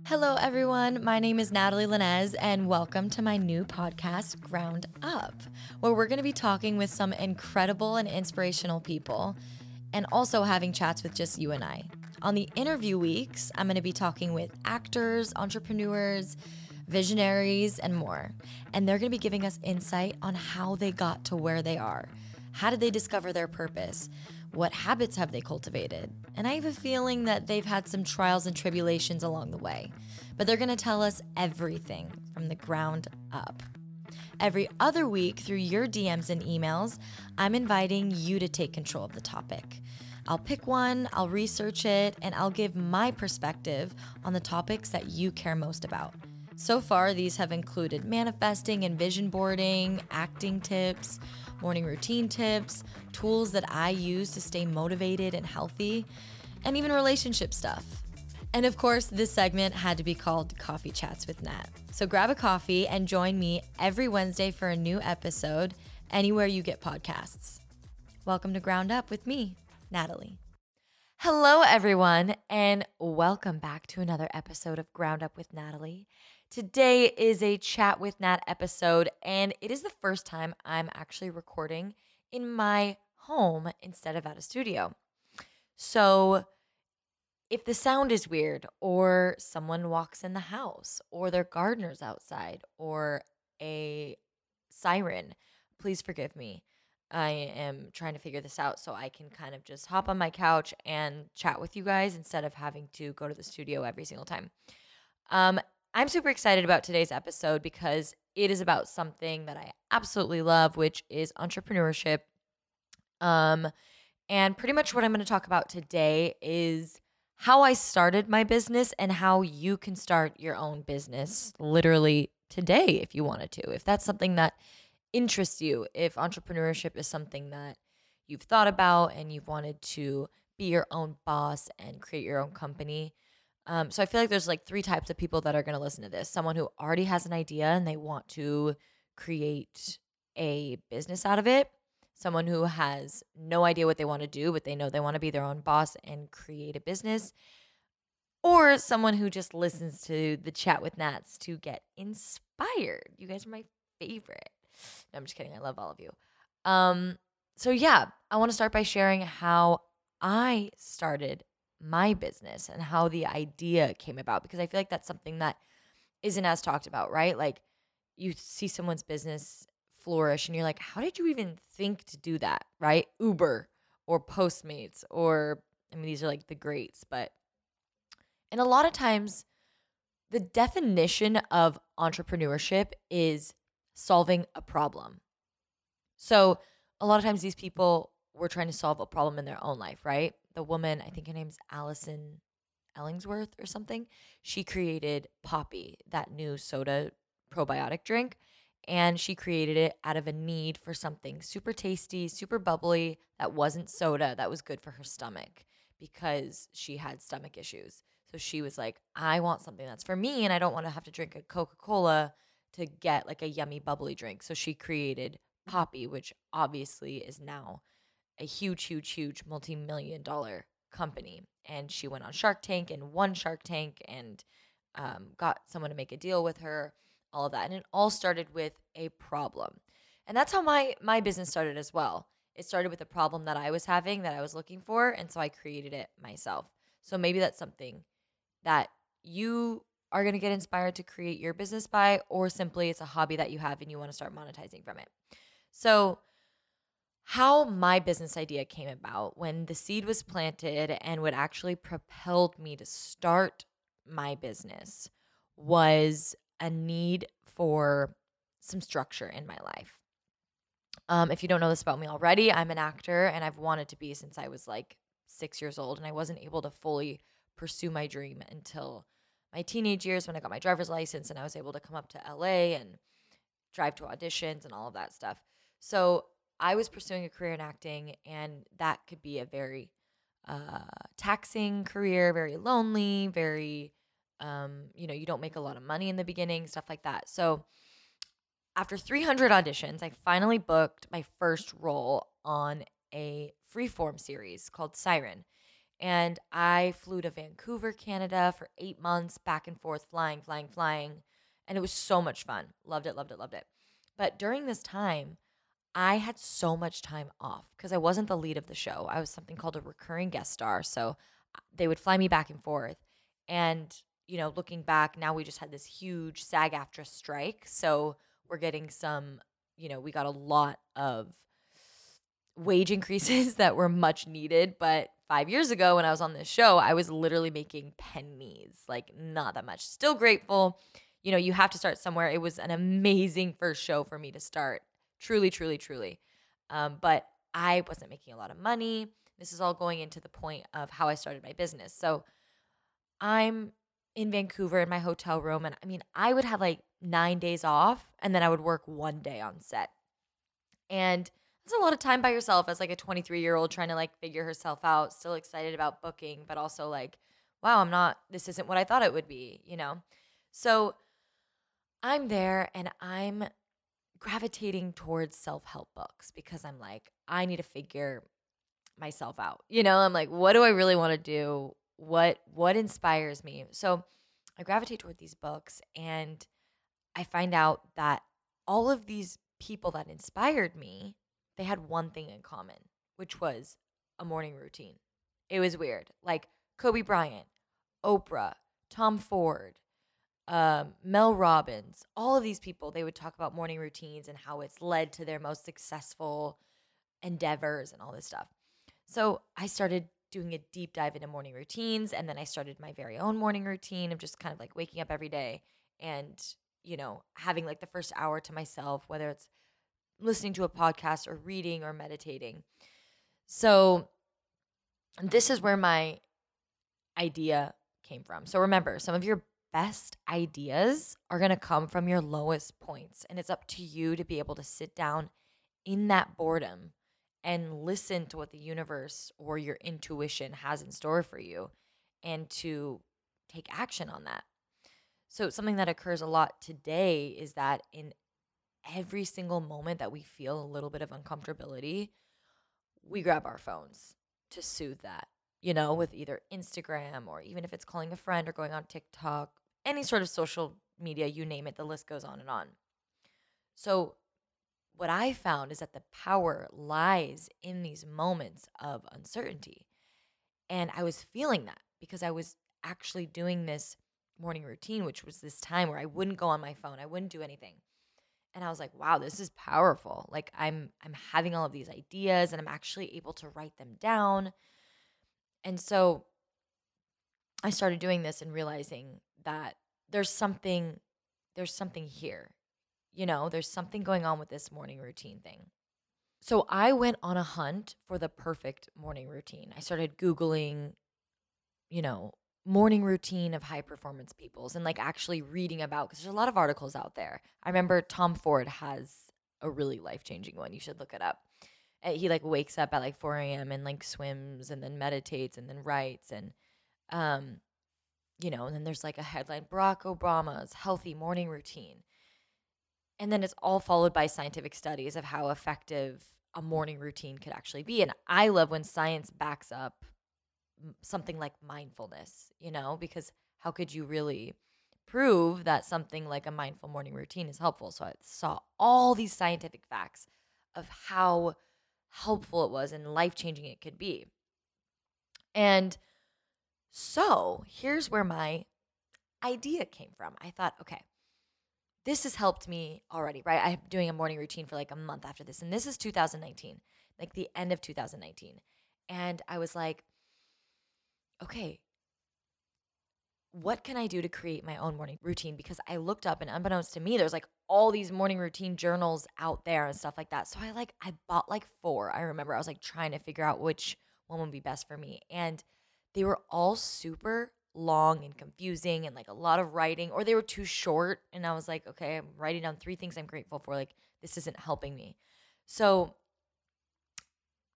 Hello, everyone. My name is Natalee Linez, and welcome to my new podcast, Ground Up, where we're going to be talking with some incredible and inspirational people and also having chats with just you and I. On the interview weeks, I'm going to be talking with actors, entrepreneurs, visionaries, and more. And they're going to be giving us insight on how they got to where they are. How did they discover their purpose? What habits have they cultivated? And I have a feeling that they've had some trials and tribulations along the way. But they're going to tell us everything from the ground up. Every other week, through your DMs and emails, I'm inviting you to take control of the topic. I'll pick one, I'll research it, and I'll give my perspective on the topics that you care most about. So far, these have included manifesting and vision boarding, acting tips, morning routine tips, tools that I use to stay motivated and healthy, and even relationship stuff. And of course, this segment had to be called Coffee Chats with Nat. So grab a coffee and join me every Wednesday for a new episode anywhere you get podcasts. Welcome to Ground Up with me, Natalee. Hello, everyone, and welcome back to another episode of Ground Up with Natalee. Today is a chat with Nat episode, and it is the first time I'm actually recording in my home instead of at a studio. So, if the sound is weird, or someone walks in the house, or their gardener's outside, or a siren, please forgive me. I am trying to figure this out so I can kind of just hop on my couch and chat with you guys instead of having to go to the studio every single time. Um, I'm super excited about today's episode because it is about something that I absolutely love, which is entrepreneurship. Um, and pretty much what I'm going to talk about today is how I started my business and how you can start your own business literally today if you wanted to. If that's something that interests you, if entrepreneurship is something that you've thought about and you've wanted to be your own boss and create your own company, um, so I feel like there's like three types of people that are going to listen to this. Someone who already has an idea and they want to create a business out of it. Someone who has no idea what they want to do, but they know they want to be their own boss and create a business. Or someone who just listens to the chat with Nats to get inspired. You guys are my favorite. No, I'm just kidding. I love all of you. Um, so yeah, I want to start by sharing how I started my business and how the idea came about because I feel like that's something that isn't as talked about, right? Like you see someone's business flourish and you're like, how did you even think to do that, right? Uber or Postmates or I mean these are like the greats, but and a lot of times the definition of entrepreneurship is solving a problem. So a lot of times these people were trying to solve a problem in their own life, right? The woman, I think her name's Allison Ellingsworth or something, she created Poppi, that new soda probiotic drink. And she created it out of a need for something super tasty, super bubbly, that wasn't soda, that was good for her stomach because she had stomach issues. So she was like, I want something that's for me and I don't want to have to drink a Coca Cola to get like a yummy, bubbly drink. So she created mm-hmm. Poppi, which obviously is now a huge, huge, huge multi million dollar company. And she went on Shark Tank and won Shark Tank and um, got someone to make a deal with her, all of that. And it all started with a problem. And that's how my my business started as well. It started with a problem that I was having that I was looking for, and so I created it myself. So maybe that's something that you are going to get inspired to create your business by or simply it's a hobby that you have and you want to start monetizing from it. So how my business idea came about when the seed was planted and what actually propelled me to start my business was a need for some structure in my life. Um, if you don't know this about me already, I'm an actor and I've wanted to be since I was like six years old, and I wasn't able to fully pursue my dream until my teenage years when I got my driver's license and I was able to come up to LA and drive to auditions and all of that stuff. So I was pursuing a career in acting, and that could be a very uh, taxing career, very lonely, very, um, you know, you don't make a lot of money in the beginning, stuff like that. So after 300 auditions, I finally booked my first role on a freeform series called Siren. And I flew to Vancouver, Canada for eight months, back and forth, flying, flying, flying. And it was so much fun. Loved it, loved it, loved it. But during this time, I had so much time off because I wasn't the lead of the show. I was something called a recurring guest star. So uh, they would fly me back and forth. And, you know, looking back, now we just had this huge SAG AFTRA strike. So we're getting some, you know, we got a lot of wage increases that were much needed. But five years ago, when I was on this show, I was literally making pennies, like not that much. Still grateful. You know, you have to start somewhere. It was an amazing first show for me to start. Truly, truly, truly. Um, but I wasn't making a lot of money. This is all going into the point of how I started my business. So I'm in Vancouver in my hotel room. And I mean, I would have like nine days off and then I would work one day on set. And that's a lot of time by yourself as like a 23 year old trying to like figure herself out, still excited about booking, but also like, wow, I'm not, this isn't what I thought it would be, you know? So I'm there and I'm gravitating towards self help books because I'm like, I need to figure myself out. You know, I'm like, what do I really want to do? What what inspires me? So I gravitate toward these books and I find out that all of these people that inspired me they had one thing in common, which was a morning routine. It was weird. Like Kobe Bryant, Oprah, Tom Ford, um, Mel Robbins, all of these people, they would talk about morning routines and how it's led to their most successful endeavors and all this stuff. So I started doing a deep dive into morning routines. And then I started my very own morning routine of just kind of like waking up every day and, you know, having like the first hour to myself, whether it's listening to a podcast or reading or meditating. So, this is where my idea came from. So, remember, some of your best ideas are going to come from your lowest points. And it's up to you to be able to sit down in that boredom and listen to what the universe or your intuition has in store for you and to take action on that. So, something that occurs a lot today is that in every single moment that we feel a little bit of uncomfortability, we grab our phones to soothe that, you know, with either Instagram or even if it's calling a friend or going on TikTok, any sort of social media, you name it, the list goes on and on. So, what I found is that the power lies in these moments of uncertainty. And I was feeling that because I was actually doing this morning routine, which was this time where I wouldn't go on my phone, I wouldn't do anything and I was like, wow, this is powerful. Like I'm I'm having all of these ideas and I'm actually able to write them down. And so I started doing this and realizing that there's something there's something here. You know, there's something going on with this morning routine thing. So I went on a hunt for the perfect morning routine. I started googling you know, morning routine of high performance people's and like actually reading about because there's a lot of articles out there. I remember Tom Ford has a really life changing one. You should look it up. And he like wakes up at like 4 a.m. and like swims and then meditates and then writes and um you know, and then there's like a headline Barack Obama's healthy morning routine. And then it's all followed by scientific studies of how effective a morning routine could actually be. And I love when science backs up something like mindfulness, you know, because how could you really prove that something like a mindful morning routine is helpful? So I saw all these scientific facts of how helpful it was and life changing it could be. And so here's where my idea came from. I thought, okay, this has helped me already, right? I'm doing a morning routine for like a month after this. And this is 2019, like the end of 2019. And I was like, okay, what can I do to create my own morning routine? Because I looked up and unbeknownst to me, there's like all these morning routine journals out there and stuff like that. So I like, I bought like four. I remember I was like trying to figure out which one would be best for me. And they were all super long and confusing and like a lot of writing, or they were too short. And I was like, okay, I'm writing down three things I'm grateful for. Like, this isn't helping me. So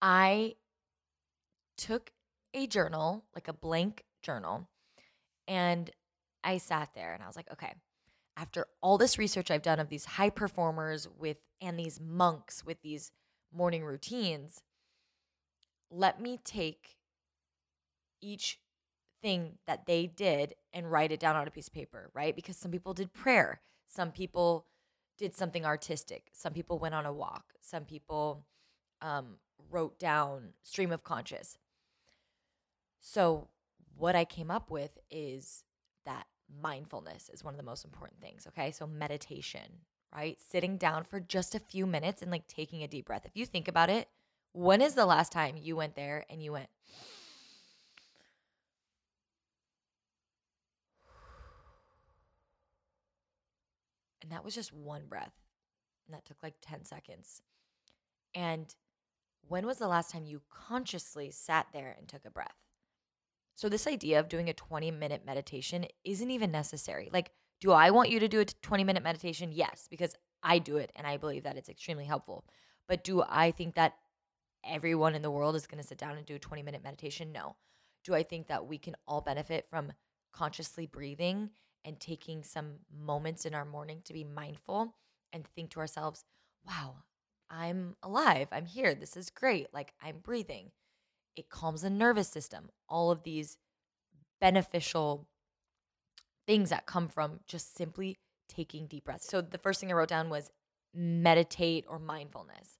I took a journal, like a blank journal. And I sat there and I was like, okay, after all this research I've done of these high performers with and these monks with these morning routines, let me take each thing that they did and write it down on a piece of paper, right? Because some people did prayer, some people did something artistic, some people went on a walk, some people um, wrote down stream of conscious. So, what I came up with is that mindfulness is one of the most important things. Okay. So, meditation, right? Sitting down for just a few minutes and like taking a deep breath. If you think about it, when is the last time you went there and you went, and that was just one breath. And that took like 10 seconds. And when was the last time you consciously sat there and took a breath? So, this idea of doing a 20 minute meditation isn't even necessary. Like, do I want you to do a 20 minute meditation? Yes, because I do it and I believe that it's extremely helpful. But do I think that everyone in the world is going to sit down and do a 20 minute meditation? No. Do I think that we can all benefit from consciously breathing and taking some moments in our morning to be mindful and think to ourselves, wow, I'm alive. I'm here. This is great. Like I'm breathing. It calms the nervous system. All of these beneficial things that come from just simply taking deep breaths. So the first thing I wrote down was meditate or mindfulness.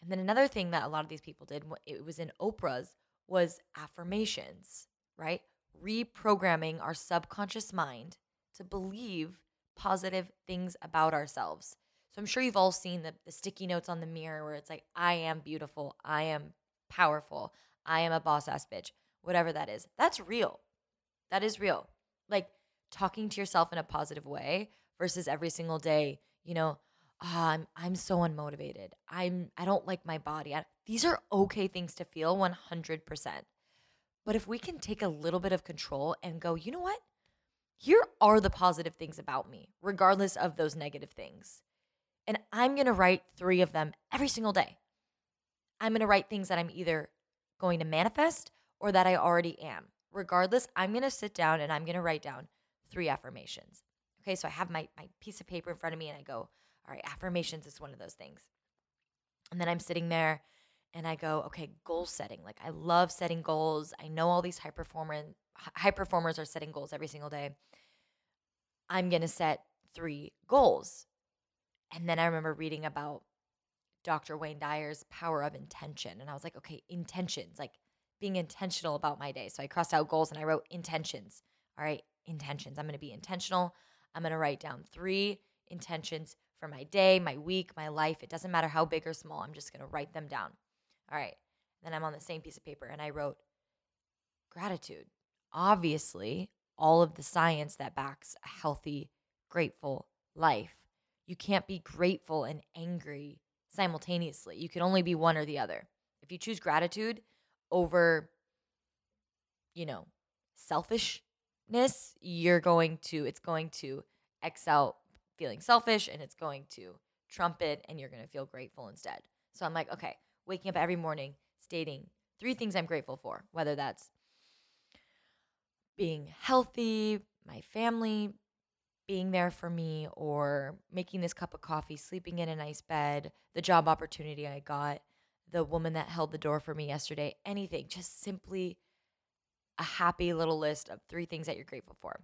And then another thing that a lot of these people did, it was in Oprah's, was affirmations, right? Reprogramming our subconscious mind to believe positive things about ourselves. So I'm sure you've all seen the, the sticky notes on the mirror where it's like, I am beautiful, I am powerful, I am a boss ass bitch, whatever that is. That's real. That is real. Like talking to yourself in a positive way versus every single day, you know, oh, I'm I'm so unmotivated. I'm I don't like my body. I, these are okay things to feel 100%. But if we can take a little bit of control and go, you know what? Here are the positive things about me, regardless of those negative things. And I'm going to write 3 of them every single day. I'm going to write things that I'm either going to manifest or that I already am. Regardless, I'm going to sit down and I'm going to write down three affirmations. Okay, so I have my, my piece of paper in front of me and I go, all right, affirmations is one of those things. And then I'm sitting there and I go, okay, goal setting. Like I love setting goals. I know all these high performer high performers are setting goals every single day. I'm going to set 3 goals. And then I remember reading about Dr. Wayne Dyer's power of intention and I was like, okay, intentions, like being intentional about my day. So I crossed out goals and I wrote intentions. All right, intentions. I'm going to be intentional. I'm going to write down 3 intentions for my day, my week, my life. It doesn't matter how big or small. I'm just going to write them down. All right. Then I'm on the same piece of paper and I wrote gratitude. Obviously, all of the science that backs a healthy, grateful life. You can't be grateful and angry simultaneously. You can only be one or the other. If you choose gratitude over, you know, selfishness, you're going to, it's going to excel feeling selfish and it's going to trump it and you're going to feel grateful instead. So I'm like, okay, waking up every morning stating three things I'm grateful for, whether that's being healthy, my family being there for me, or making this cup of coffee, sleeping in a nice bed, the job opportunity I got, the woman that held the door for me yesterday, anything, just simply a happy little list of three things that you're grateful for.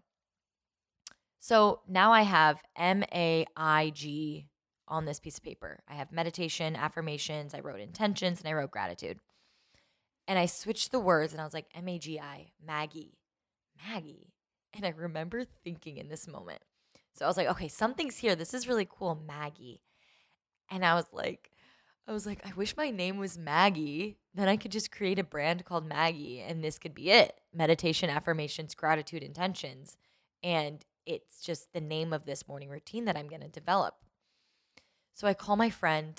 So now I have M A I G on this piece of paper. I have meditation, affirmations, I wrote intentions, and I wrote gratitude. And I switched the words and I was like, M A G I, Maggie, Maggie. And I remember thinking in this moment. So I was like, okay, something's here. This is really cool, Maggie. And I was like, I was like, I wish my name was Maggie. Then I could just create a brand called Maggie and this could be it meditation, affirmations, gratitude, intentions. And it's just the name of this morning routine that I'm going to develop. So I call my friend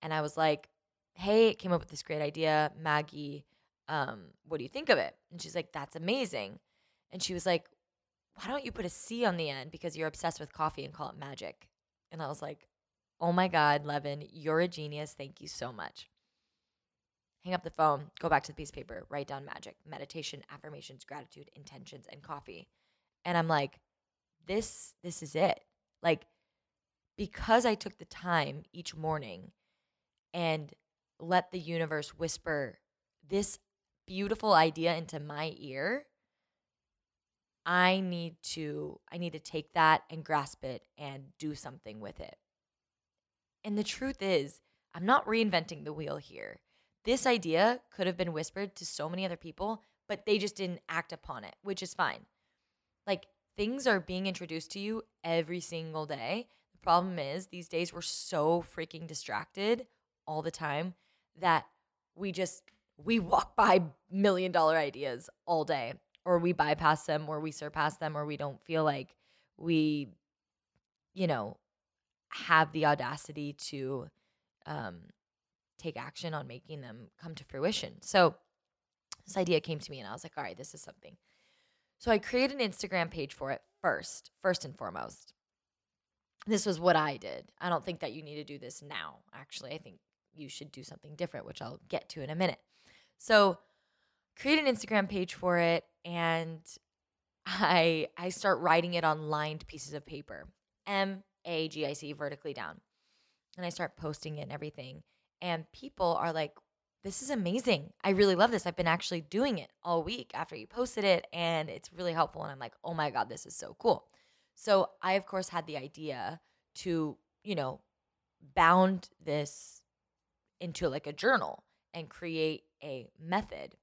and I was like, hey, came up with this great idea, Maggie. Um, what do you think of it? And she's like, that's amazing. And she was like, why don't you put a C on the end because you're obsessed with coffee and call it magic? And I was like, oh my God, Levin, you're a genius. Thank you so much. Hang up the phone, go back to the piece of paper, write down magic, meditation, affirmations, gratitude, intentions, and coffee. And I'm like, this this is it. Like because I took the time each morning and let the universe whisper this beautiful idea into my ear, I need to I need to take that and grasp it and do something with it. And the truth is, I'm not reinventing the wheel here. This idea could have been whispered to so many other people, but they just didn't act upon it, which is fine. Like things are being introduced to you every single day. The problem is, these days we're so freaking distracted all the time that we just we walk by million dollar ideas all day or we bypass them or we surpass them or we don't feel like we you know have the audacity to um, take action on making them come to fruition. So this idea came to me and i was like all right this is something. So i created an instagram page for it first first and foremost. This was what i did. I don't think that you need to do this now actually. I think you should do something different which i'll get to in a minute. So create an Instagram page for it and I I start writing it on lined pieces of paper. M A G I C vertically down. And I start posting it and everything. And people are like, this is amazing. I really love this. I've been actually doing it all week after you posted it and it's really helpful. And I'm like, oh my God, this is so cool. So I, of course, had the idea to, you know, bound this into like a journal and create a method.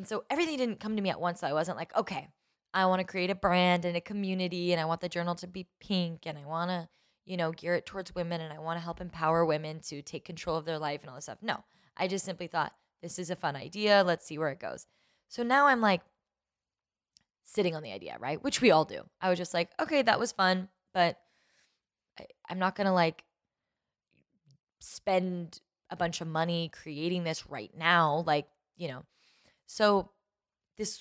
And so everything didn't come to me at once. So I wasn't like, okay, I want to create a brand and a community and I want the journal to be pink and I want to, you know, gear it towards women and I want to help empower women to take control of their life and all this stuff. No, I just simply thought, this is a fun idea. Let's see where it goes. So now I'm like sitting on the idea, right? Which we all do. I was just like, okay, that was fun, but I, I'm not going to like spend a bunch of money creating this right now. Like, you know. So this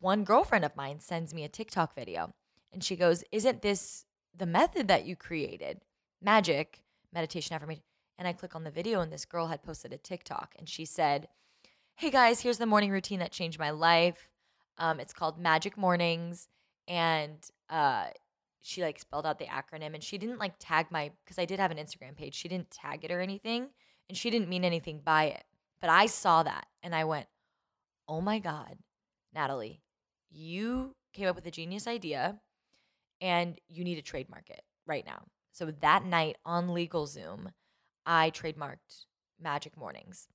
one girlfriend of mine sends me a TikTok video and she goes, Isn't this the method that you created? Magic, meditation, affirmation. And I click on the video and this girl had posted a TikTok and she said, Hey guys, here's the morning routine that changed my life. Um, it's called Magic Mornings. And uh, she like spelled out the acronym and she didn't like tag my, because I did have an Instagram page. She didn't tag it or anything and she didn't mean anything by it. But I saw that and I went, oh my God, Natalee, you came up with a genius idea and you need to trademark it right now. So that night on LegalZoom, I trademarked Magic Mornings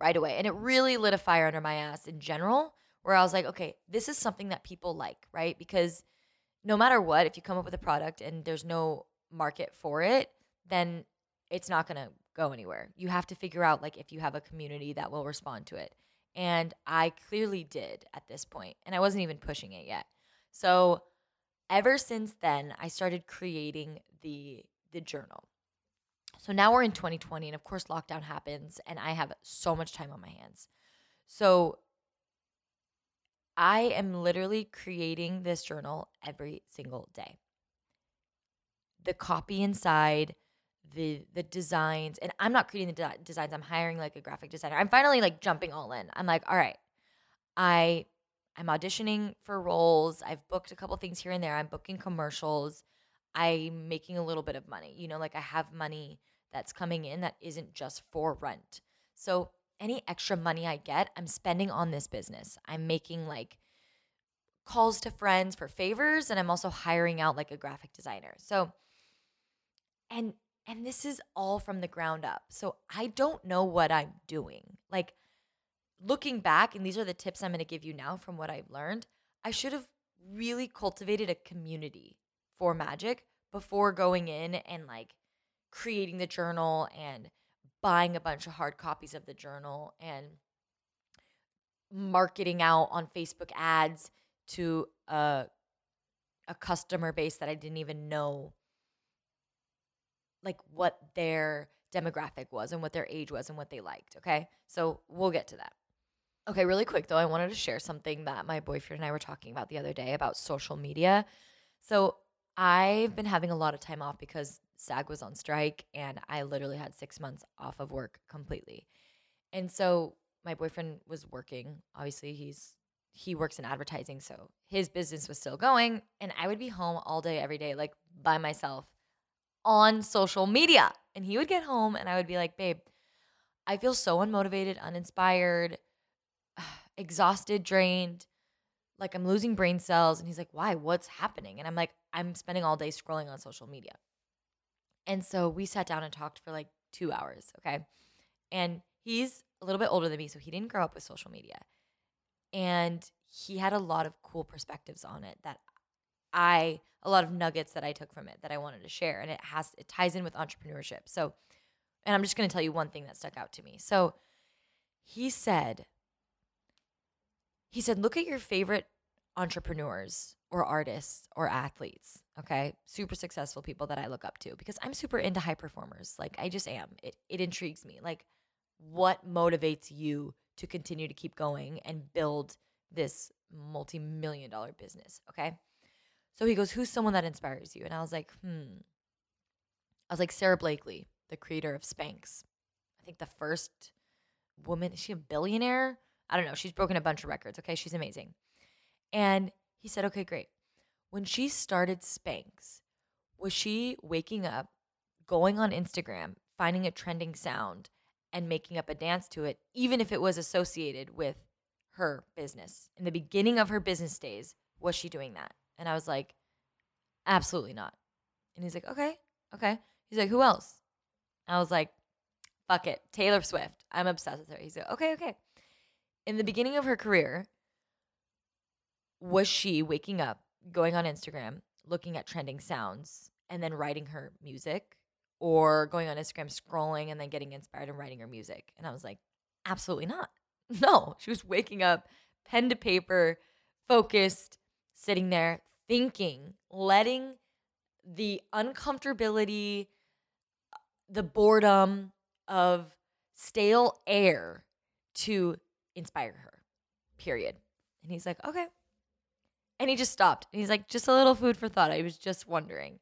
right away. And it really lit a fire under my ass in general, where I was like, okay, this is something that people like, right? Because no matter what, if you come up with a product and there's no market for it, then it's not going to go anywhere. You have to figure out like if you have a community that will respond to it. And I clearly did at this point, and I wasn't even pushing it yet. So ever since then, I started creating the the journal. So now we're in 2020 and of course lockdown happens and I have so much time on my hands. So I am literally creating this journal every single day. The copy inside, the the designs and i'm not creating the de- designs i'm hiring like a graphic designer. I'm finally like jumping all in. I'm like all right i i'm auditioning for roles. I've booked a couple things here and there. I'm booking commercials. I'm making a little bit of money. You know like i have money that's coming in that isn't just for rent. So any extra money i get i'm spending on this business. I'm making like calls to friends for favors and i'm also hiring out like a graphic designer. So and and this is all from the ground up. So I don't know what I'm doing. Like looking back, and these are the tips I'm going to give you now from what I've learned, I should have really cultivated a community for magic before going in and like creating the journal and buying a bunch of hard copies of the journal and marketing out on Facebook ads to a a customer base that I didn't even know like what their demographic was and what their age was and what they liked. Okay. So we'll get to that. Okay, really quick though, I wanted to share something that my boyfriend and I were talking about the other day about social media. So I've been having a lot of time off because SAG was on strike and I literally had six months off of work completely. And so my boyfriend was working. Obviously, he's he works in advertising, so his business was still going, and I would be home all day, every day, like by myself on social media. And he would get home and I would be like, babe, I feel so unmotivated, uninspired. exhausted, drained, like I'm losing brain cells. And he's like, why? What's happening? And I'm like, I'm spending all day scrolling on social media. And so we sat down and talked for like two hours. Okay. And he's a little bit older than me, so he didn't grow up with social media. And he had a lot of cool perspectives on it that I, a lot of nuggets that I took from it that I wanted to share. And it has, it ties in with entrepreneurship. So, and I'm just going to tell you one thing that stuck out to me. So he said, he said, look at your favorite entrepreneurs or artists or athletes, okay? Super successful people that I look up to because I'm super into high performers. Like I just am. It it intrigues me. Like what motivates you to continue to keep going and build this multi-million dollar business, okay? So he goes, "Who's someone that inspires you?" And I was like, "Hmm." I was like, Sara Blakely, the creator of Spanx. I think the first woman, is she a billionaire? I don't know. She's broken a bunch of records, okay? She's amazing." And he said, okay, great. When she started Spanx, was she waking up, going on Instagram, finding a trending sound, and making up a dance to it, even if it was associated with her business? In the beginning of her business days, was she doing that? And I was like, absolutely not. And he's like, okay, okay. He's like, who else? I was like, fuck it, Taylor Swift. I'm obsessed with her. He's like, okay, okay. In the beginning of her career, was she waking up, going on Instagram, looking at trending sounds, and then writing her music, or going on Instagram, scrolling, and then getting inspired and writing her music? And I was like, absolutely not. No, she was waking up, pen to paper, focused, sitting there, thinking, letting the uncomfortability, uh, the boredom of stale air to inspire her, period. And he's like, okay, and he just stopped. And he's like, just a little food for thought. I was just wondering.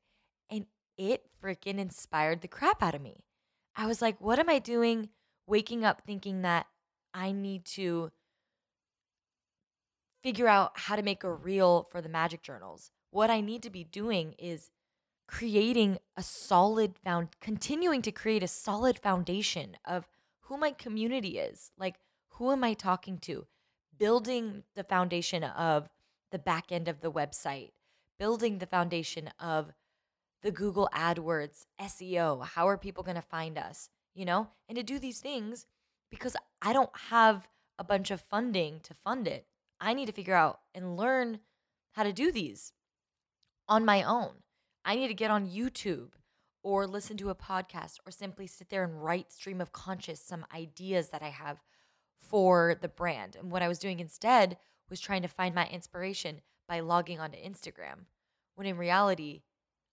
And it freaking inspired the crap out of me. I was like, what am I doing waking up thinking that I need to figure out how to make a reel for the magic journals? What I need to be doing is creating a solid found continuing to create a solid foundation of who my community is. Like who am I talking to? Building the foundation of the back end of the website, building the foundation of the Google AdWords, SEO. How are people going to find us? You know, and to do these things because I don't have a bunch of funding to fund it. I need to figure out and learn how to do these on my own. I need to get on YouTube or listen to a podcast or simply sit there and write stream of conscious some ideas that I have for the brand. And what I was doing instead was trying to find my inspiration by logging onto Instagram. When in reality,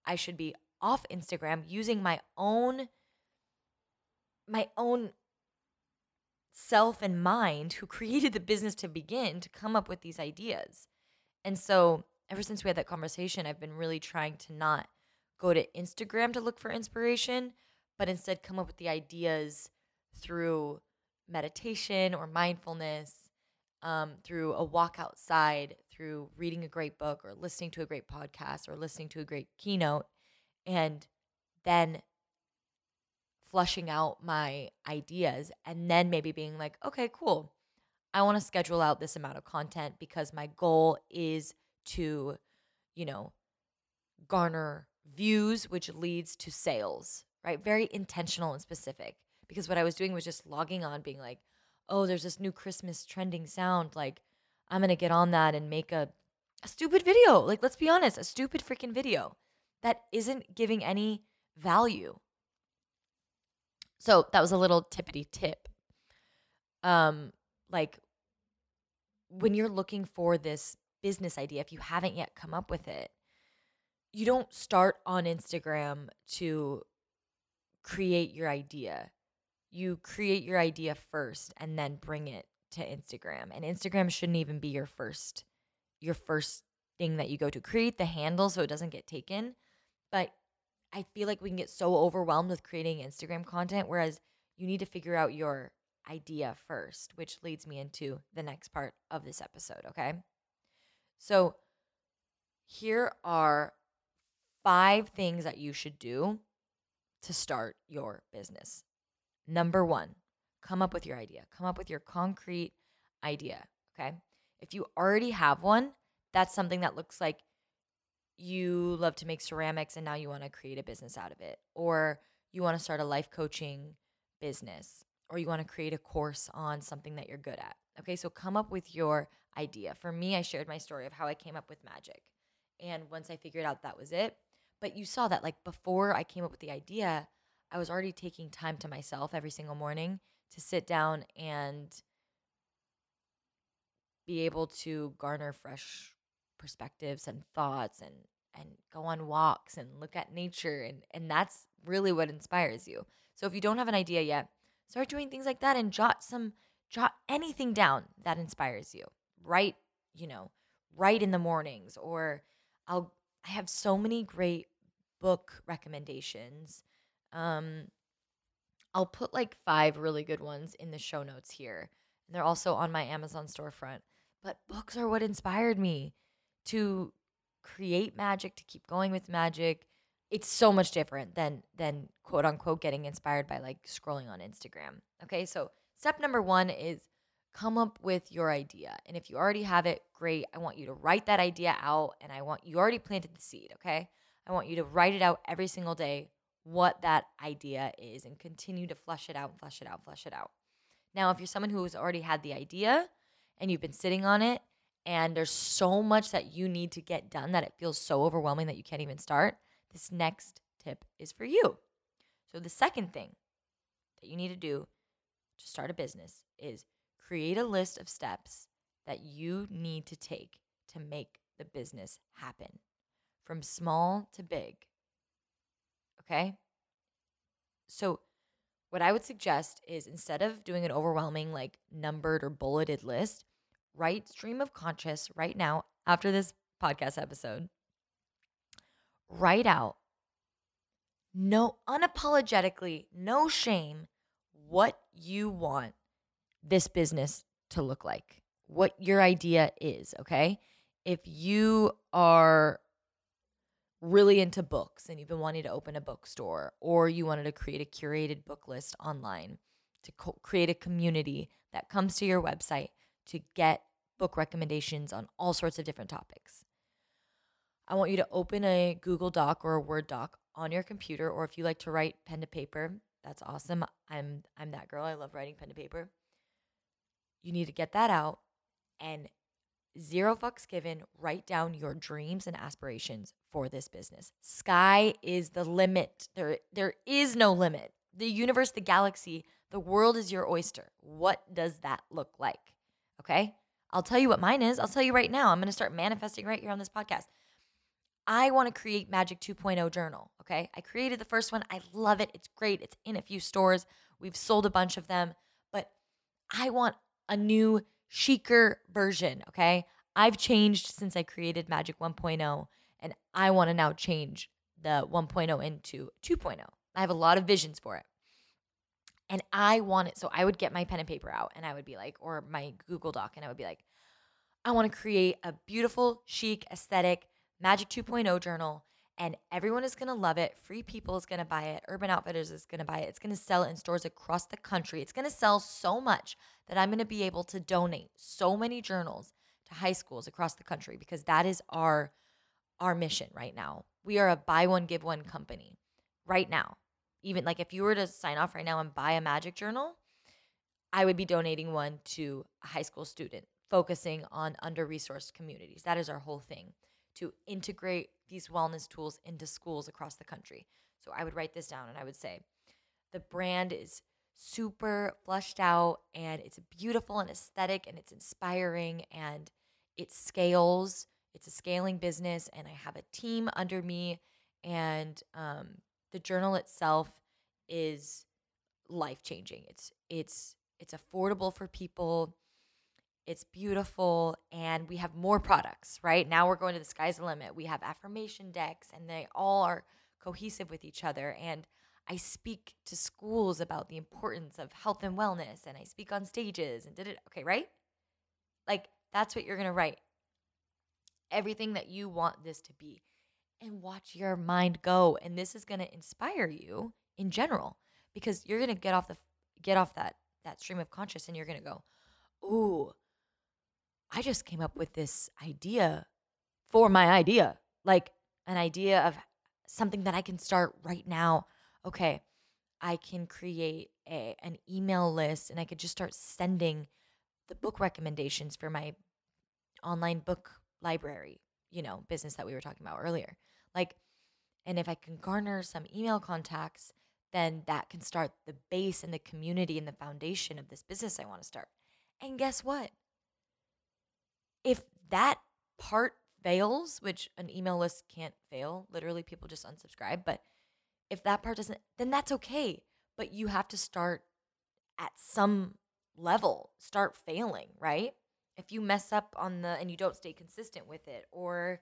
I should be off Instagram using my own my own self and mind who created the business to begin to come up with these ideas. And so, ever since we had that conversation, I've been really trying to not go to Instagram to look for inspiration, but instead come up with the ideas through meditation or mindfulness um, through a walk outside, through reading a great book or listening to a great podcast or listening to a great keynote, and then flushing out my ideas and then maybe being like, okay, cool. I want to schedule out this amount of content because my goal is to, you know, garner views, which leads to sales, right? Very intentional and specific. Because what I was doing was just logging on, being like, oh, there's this new Christmas trending sound. Like, I'm going to get on that and make a, a stupid video. Like, let's be honest, a stupid freaking video that isn't giving any value. So that was a little tippity tip. Um, like when you're looking for this business idea, if you haven't yet come up with it, you don't start on Instagram to create your idea you create your idea first and then bring it to Instagram. And Instagram shouldn't even be your first your first thing that you go to. Create the handle so it doesn't get taken. But I feel like we can get so overwhelmed with creating Instagram content whereas you need to figure out your idea first, which leads me into the next part of this episode, okay? So here are five things that you should do to start your business. Number one, come up with your idea. Come up with your concrete idea. Okay. If you already have one, that's something that looks like you love to make ceramics and now you want to create a business out of it, or you want to start a life coaching business, or you want to create a course on something that you're good at. Okay. So come up with your idea. For me, I shared my story of how I came up with magic. And once I figured out that was it, but you saw that like before I came up with the idea, I was already taking time to myself every single morning to sit down and be able to garner fresh perspectives and thoughts and and go on walks and look at nature and and that's really what inspires you. So if you don't have an idea yet, start doing things like that and jot some jot anything down that inspires you. Write, you know, write in the mornings or I'll I have so many great book recommendations. Um I'll put like five really good ones in the show notes here. And they're also on my Amazon storefront. But books are what inspired me to create magic, to keep going with magic. It's so much different than than quote unquote getting inspired by like scrolling on Instagram. Okay? So, step number 1 is come up with your idea. And if you already have it, great. I want you to write that idea out and I want you already planted the seed, okay? I want you to write it out every single day what that idea is and continue to flush it out, flush it out, flush it out. Now, if you're someone who has already had the idea and you've been sitting on it and there's so much that you need to get done that it feels so overwhelming that you can't even start, this next tip is for you. So, the second thing that you need to do to start a business is create a list of steps that you need to take to make the business happen from small to big. Okay? So, what I would suggest is instead of doing an overwhelming, like numbered or bulleted list, write stream of conscious right now after this podcast episode. Write out, no, unapologetically, no shame, what you want this business to look like, what your idea is, okay? If you are really into books and you've been wanting to open a bookstore or you wanted to create a curated book list online to co- create a community that comes to your website to get book recommendations on all sorts of different topics. I want you to open a Google Doc or a Word doc on your computer or if you like to write pen to paper, that's awesome. I'm I'm that girl. I love writing pen to paper. You need to get that out and zero fucks given, write down your dreams and aspirations for this business. Sky is the limit. There, there is no limit. The universe, the galaxy, the world is your oyster. What does that look like? Okay. I'll tell you what mine is. I'll tell you right now. I'm going to start manifesting right here on this podcast. I want to create Magic 2.0 journal. Okay. I created the first one. I love it. It's great. It's in a few stores. We've sold a bunch of them, but I want a new chicer version. Okay. I've changed since I created Magic 1.0, and I want to now change the 1.0 into 2.0. I have a lot of visions for it. And I want it. So I would get my pen and paper out and I would be like, or my Google Doc, and I would be like, I want to create a beautiful, chic, aesthetic Magic 2.0 journal and everyone is going to love it. Free People is going to buy it. Urban Outfitters is going to buy it. It's going to sell in stores across the country. It's going to sell so much that I'm going to be able to donate so many journals to high schools across the country because that is our our mission right now. We are a buy one give one company right now. Even like if you were to sign off right now and buy a magic journal, I would be donating one to a high school student focusing on under-resourced communities. That is our whole thing to integrate these wellness tools into schools across the country. So I would write this down and I would say, the brand is super flushed out and it's beautiful and aesthetic and it's inspiring and it scales. It's a scaling business and I have a team under me and um, the journal itself is life changing. It's it's it's affordable for people. It's beautiful and we have more products, right? Now we're going to the sky's the limit. We have affirmation decks and they all are cohesive with each other. And I speak to schools about the importance of health and wellness and I speak on stages and did it. Okay, right? Like that's what you're to write. Everything that you want this to be. And watch your mind go. And this is going to inspire you in general because you're going to get off the get off that that stream of conscious and you're going to go, "Ooh, I just came up with this idea for my idea, like an idea of something that I can start right now. Okay, I can create a an email list and I could just start sending the book recommendations for my online book library, you know, business that we were talking about earlier. Like and if I can garner some email contacts, then that can start the base and the community and the foundation of this business I want to start. And guess what? If that part fails, which an email list can't fail, literally people just unsubscribe, but if that part doesn't, then that's okay. But you have to start at some level, start failing, right? If you mess up on the and you don't stay consistent with it, or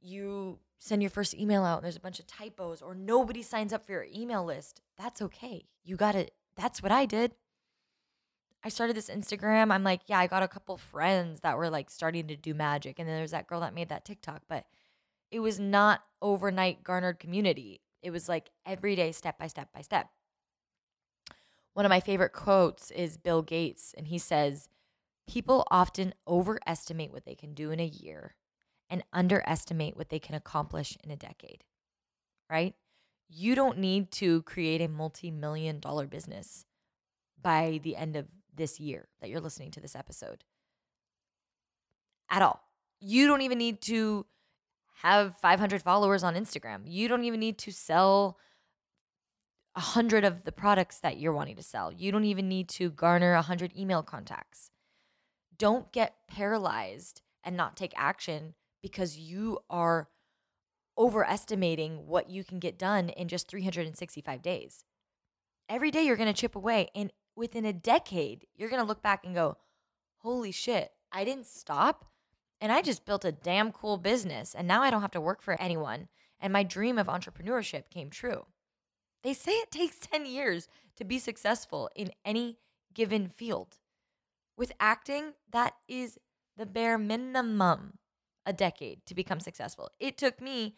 you send your first email out and there's a bunch of typos, or nobody signs up for your email list, that's okay. You got it. That's what I did. I started this Instagram. I'm like, yeah, I got a couple friends that were like starting to do magic. And then there's that girl that made that TikTok, but it was not overnight garnered community. It was like every day, step by step by step. One of my favorite quotes is Bill Gates, and he says, People often overestimate what they can do in a year and underestimate what they can accomplish in a decade, right? You don't need to create a multi million dollar business by the end of this year that you're listening to this episode at all. You don't even need to have 500 followers on Instagram. You don't even need to sell a hundred of the products that you're wanting to sell. You don't even need to garner a hundred email contacts. Don't get paralyzed and not take action because you are overestimating what you can get done in just 365 days. Every day you're going to chip away. And within a decade, you're going to look back and go, holy shit, I didn't stop. And I just built a damn cool business. And now I don't have to work for anyone. And my dream of entrepreneurship came true. They say it takes 10 years to be successful in any given field. With acting, that is the bare minimum a decade to become successful. It took me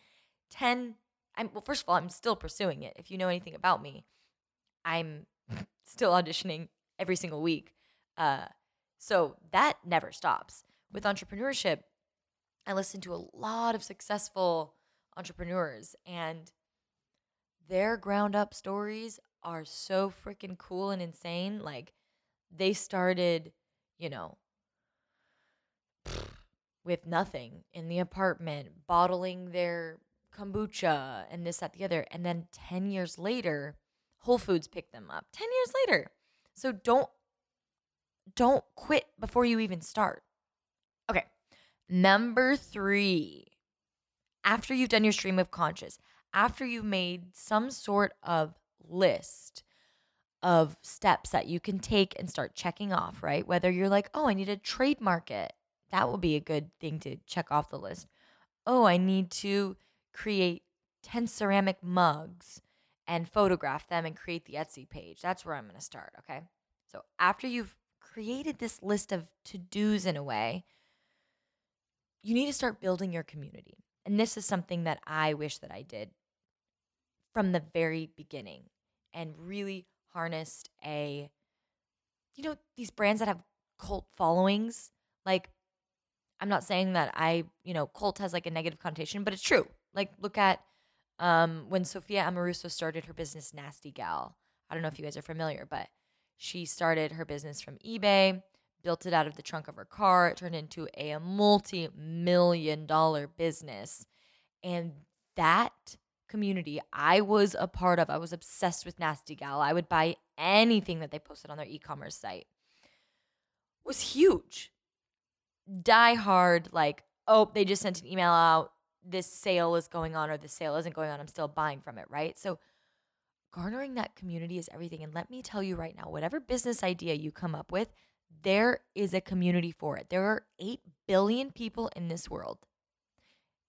10 I'm well first of all, I'm still pursuing it. If you know anything about me, I'm still auditioning every single week. Uh, so that never stops. With entrepreneurship, I listen to a lot of successful entrepreneurs and their ground up stories are so freaking cool and insane. Like they started, you know, with nothing in the apartment, bottling their kombucha and this, that, the other. And then 10 years later, Whole Foods picked them up 10 years later. So don't don't quit before you even start. Okay. Number 3. After you've done your stream of conscious, after you've made some sort of list of steps that you can take and start checking off, right? Whether you're like, "Oh, I need to trademark it." That will be a good thing to check off the list. "Oh, I need to create 10 ceramic mugs." and photograph them and create the Etsy page. That's where I'm going to start, okay? So after you've created this list of to-dos in a way, you need to start building your community. And this is something that I wish that I did from the very beginning and really harnessed a you know these brands that have cult followings like i'm not saying that i you know cult has like a negative connotation but it's true like look at um, when Sophia Amoruso started her business, Nasty Gal. I don't know if you guys are familiar, but she started her business from eBay, built it out of the trunk of her car. It turned into a multi million dollar business. And that community I was a part of, I was obsessed with Nasty Gal. I would buy anything that they posted on their e commerce site, was huge. Die hard, like, oh, they just sent an email out this sale is going on or this sale isn't going on, I'm still buying from it, right? So garnering that community is everything. And let me tell you right now, whatever business idea you come up with, there is a community for it. There are 8 billion people in this world.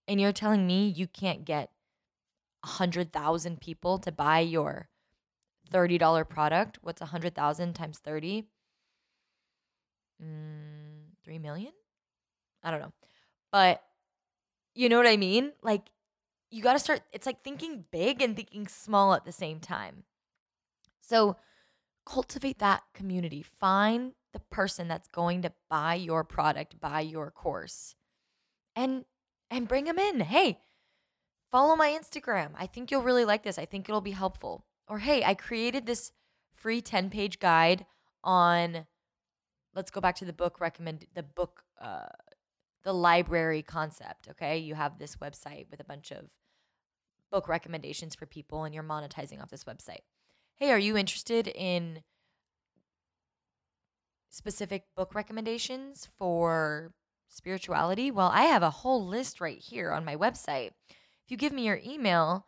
And you're telling me you can't get 100,000 people to buy your $30 product? What's 100,000 times 30? Mm, 3 million? I don't know. But you know what I mean? Like, you got to start, it's like thinking big and thinking small at the same time. So, cultivate that community. Find the person that's going to buy your product, buy your course. And and bring them in. Hey, follow my Instagram. I think you'll really like this. I think it'll be helpful. Or hey, I created this free 10-page guide on let's go back to the book recommend the book uh the library concept, okay? You have this website with a bunch of book recommendations for people and you're monetizing off this website. Hey, are you interested in specific book recommendations for spirituality? Well, I have a whole list right here on my website. You give me your email,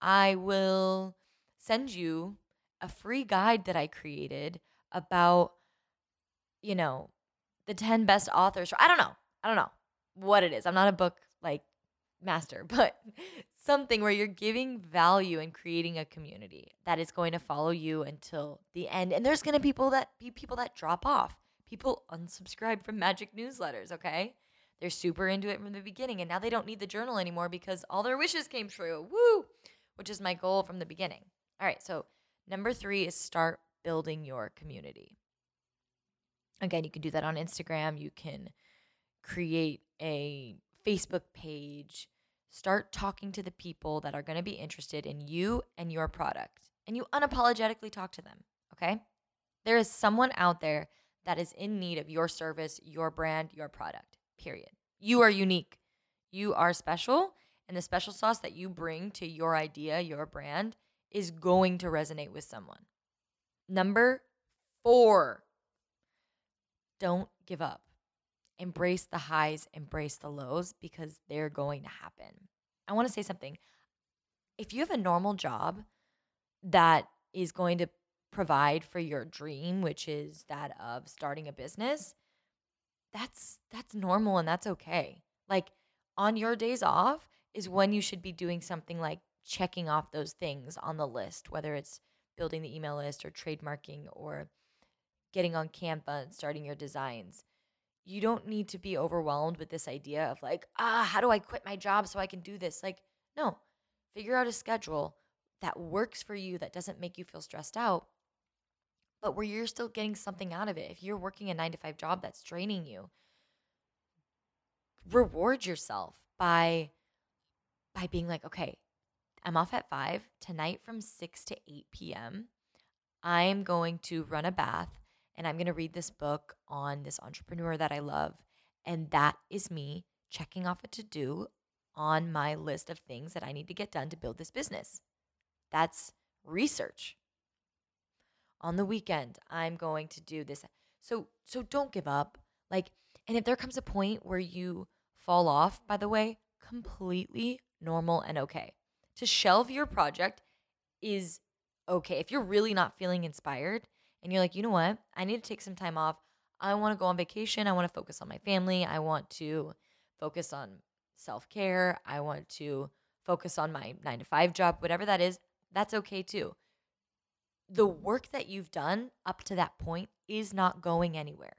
I will send you a free guide that I created about, you know, the 10 best authors. I don't know. I don't know what it is. I'm not a book like master, but something where you're giving value and creating a community that is going to follow you until the end. And there's going to be people that be people that drop off. People unsubscribe from magic newsletters, okay? They're super into it from the beginning and now they don't need the journal anymore because all their wishes came true. Woo! Which is my goal from the beginning. All right, so number 3 is start building your community. Again, you can do that on Instagram. You can create a Facebook page Start talking to the people that are going to be interested in you and your product, and you unapologetically talk to them, okay? There is someone out there that is in need of your service, your brand, your product, period. You are unique. You are special, and the special sauce that you bring to your idea, your brand, is going to resonate with someone. Number four, don't give up embrace the highs, embrace the lows because they're going to happen. I want to say something. If you have a normal job that is going to provide for your dream, which is that of starting a business, that's that's normal and that's okay. Like on your days off is when you should be doing something like checking off those things on the list, whether it's building the email list or trademarking or getting on Canva and starting your designs you don't need to be overwhelmed with this idea of like, ah, how do I quit my job so I can do this? Like, no, figure out a schedule that works for you, that doesn't make you feel stressed out, but where you're still getting something out of it. If you're working a nine to five job that's draining you, reward yourself by by being like, okay, I'm off at five tonight from 6 to 8 p.m. I'm going to run a bath and I'm going to read this book on this entrepreneur that I love. And that is me checking off a to do on my list of things that I need to get done to build this business. That's research. On the weekend, I'm going to do this. So so don't give up. Like and if there comes a point where you fall off, by the way, completely normal and okay. To shelve your project is okay. If you're really not feeling inspired, and you're like, you know what? I need to take some time off. I want to go on vacation. I want to focus on my family. I want to focus on self care. I want to focus on my nine to five job, whatever that is. That's okay too. The work that you've done up to that point is not going anywhere.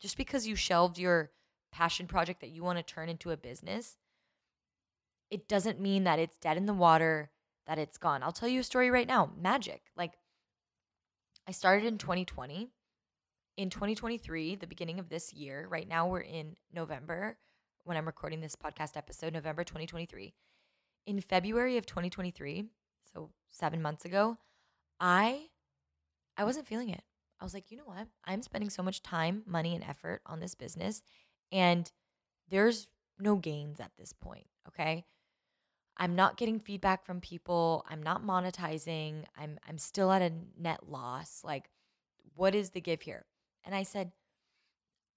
Just because you shelved your passion project that you want to turn into a business, it doesn't mean that it's dead in the water, that it's gone. I'll tell you a story right now magic. Like, I started in 2020. In 2023, the beginning of this year, right now we're in November when I'm recording this podcast episode, November 2023. In February of 2023, so 7 months ago, I I wasn't feeling it. I was like, "You know what? I'm spending so much time, money and effort on this business and there's no gains at this point, okay? I'm not getting feedback from people. I'm not monetizing. I'm I'm still at a net loss. Like what is the give here? And I said,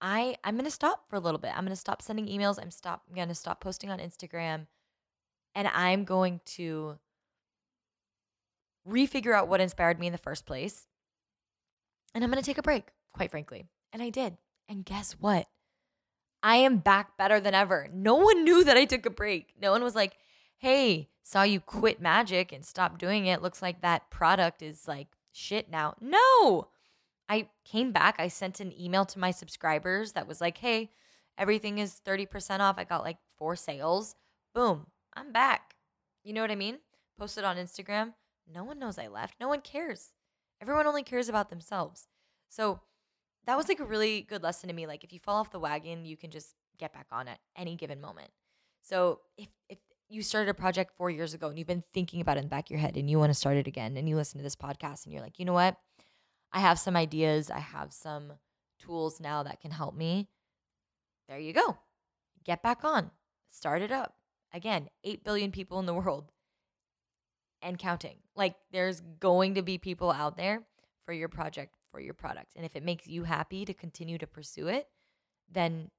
I I'm to stop for a little bit. I'm to stop sending emails. I'm stop I'm to stop posting on Instagram and I'm going to refigure out what inspired me in the first place. And I'm going to take a break, quite frankly. And I did. And guess what? I am back better than ever. No one knew that I took a break. No one was like, hey, saw you quit magic and stop doing it. Looks like that product is like shit now. No. I came back. I sent an email to my subscribers that was like, hey, everything is 30% off. I got like four sales. Boom, I'm back. You know what I mean? Posted on Instagram. No one knows I left. No one cares. Everyone only cares about themselves. So that was like a really good lesson to me. Like if you fall off the wagon, you can just get back on at any given moment. So if if you started a project four years ago and you've been thinking about it in the back of your head and you want to start it again and you listen to this podcast and you're like, you know what? I have some ideas, I have some tools now that can help me. There you go. Get back on. Start it up. Again, 8 billion people in the world and counting. Like there's going to be people out there for your project, for your product. And if it makes you happy to continue to pursue it, then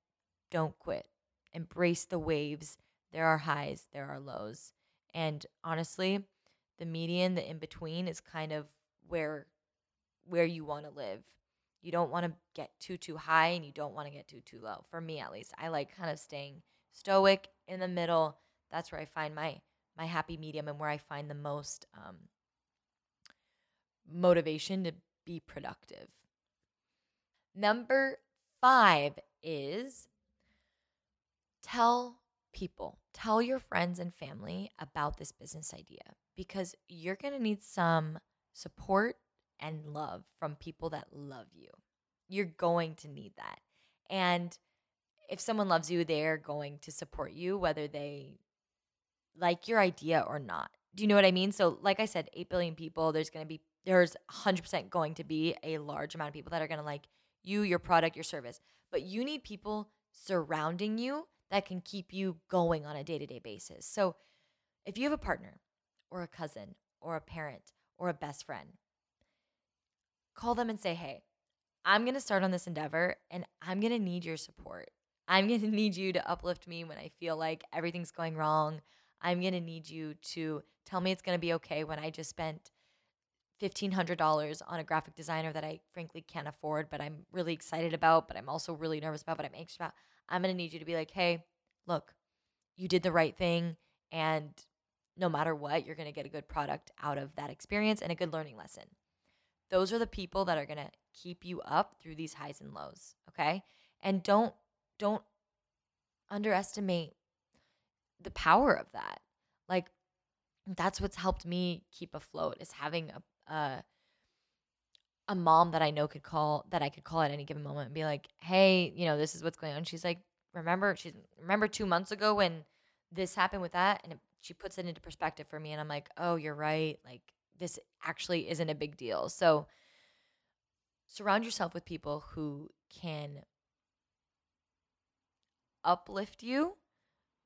don't quit. Embrace the waves. There are highs, there are lows. And honestly, the median, the in between is kind of where where you want to live. You don't want to get too too high and you don't want to get too too low. For me at least, I like kind of staying stoic in the middle. That's where I find my my happy medium and where I find the most um, motivation to be productive. Number five is tell people, tell your friends and family about this business idea because you're going to need some support and love from people that love you. You're going to need that. And if someone loves you, they're going to support you, whether they like your idea or not. Do you know what I mean? So, like I said, 8 billion people, there's going to be, there's 100% going to be a large amount of people that are going to like you, your product, your service. But you need people surrounding you that can keep you going on a day to day basis. So, if you have a partner or a cousin or a parent or a best friend, call them and say, hey, I'm going to start on this endeavor and I'm going to need your support. I'm going to need you to uplift me when I feel like everything's going wrong. I'm going to need you to tell me it's going to be okay when I just spent $1,500 on a graphic designer that I frankly can't afford, but I'm really excited about, but I'm also really nervous about, but I'm anxious about. I'm going to need you to be like, hey, look, you did the right thing. And no matter what, you're going to get a good product out of that experience and a good learning lesson. Those are the people that are going to keep you up through these highs and lows, okay? And don't don't underestimate the power of that. Like that's what's helped me keep afloat is having a, a a mom that I know could call that I could call at any given moment and be like, "Hey, you know, this is what's going on." She's like, "Remember, she's remember 2 months ago when this happened with that?" And it, she puts it into perspective for me and I'm like, "Oh, you're right. Like this actually isn't a big deal." So surround yourself with people who can uplift you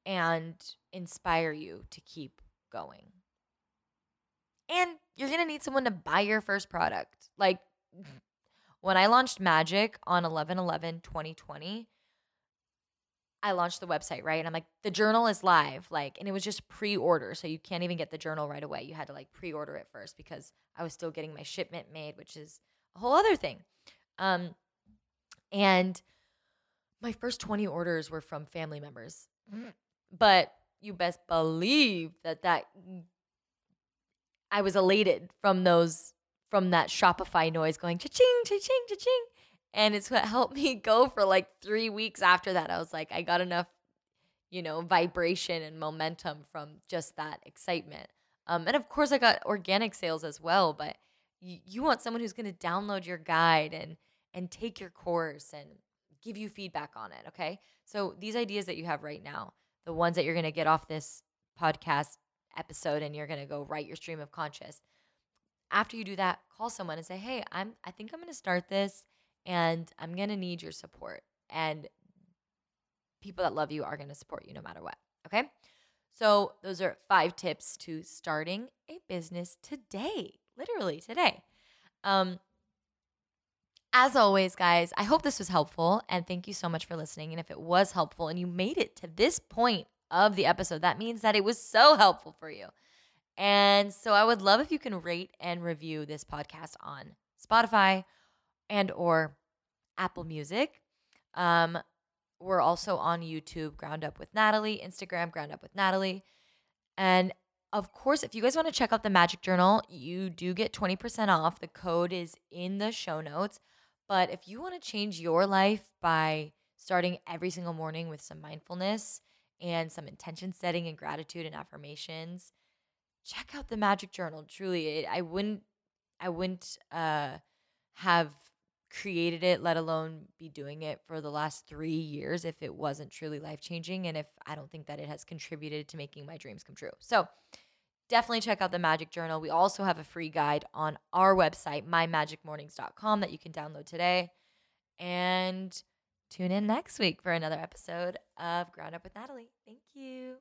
and inspire you to keep going. And you're going to need someone to buy your first product. Like when I launched Magic on 11 11 2020, I launched the website, right? And I'm like, the journal is live. Like, and it was just pre order. So you can't even get the journal right away. You had to like pre order it first because I was still getting my shipment made, which is a whole other thing. Um, and my first 20 orders were from family members. But you best believe that that I was elated from those from that Shopify noise going cha-ching, cha-ching, cha-ching. And it's what helped me go for like three weeks after that. I was like, I got enough, you know, vibration and momentum from just that excitement. Um, and of course, I got organic sales as well. But you, you want someone who's going to download your guide and and take your course and give you feedback on it. Okay, so these ideas that you have right now, the ones that you're going to get off this podcast episode and you're going to go write your stream of conscious. After you do that call someone and say hey i'm i think i'm going to start this and i'm going to need your support. And people that love you are going to support you no matter what okay? So those are five tips to starting a business today literally today. Um as always, guys, I hope this was helpful and thank you so much for listening. And if it was helpful and you made it to this point of the episode, that means that it was so helpful for you. And so I would love if you can rate and review this podcast on Spotify and or Apple Music. Um, we're also on YouTube, Ground Up with Natalee, Instagram, Ground Up with Natalee. And of course, if you guys want to check out the Magic Journal, you do get 20% off. The code is in the show notes. But if you want to change your life by starting every single morning with some mindfulness and some intention setting and gratitude and affirmations, check out the Magic Journal. Truly, it, I wouldn't, I wouldn't uh, have created it, let alone be doing it for the last three years if it wasn't truly life changing and if I don't think that it has contributed to making my dreams come true. So definitely check out the Magic Journal. We also have a free guide on our website, mymagicmornings.com, that you can download today. And tune in next week for another episode of Ground Up with Natalee. Thank you.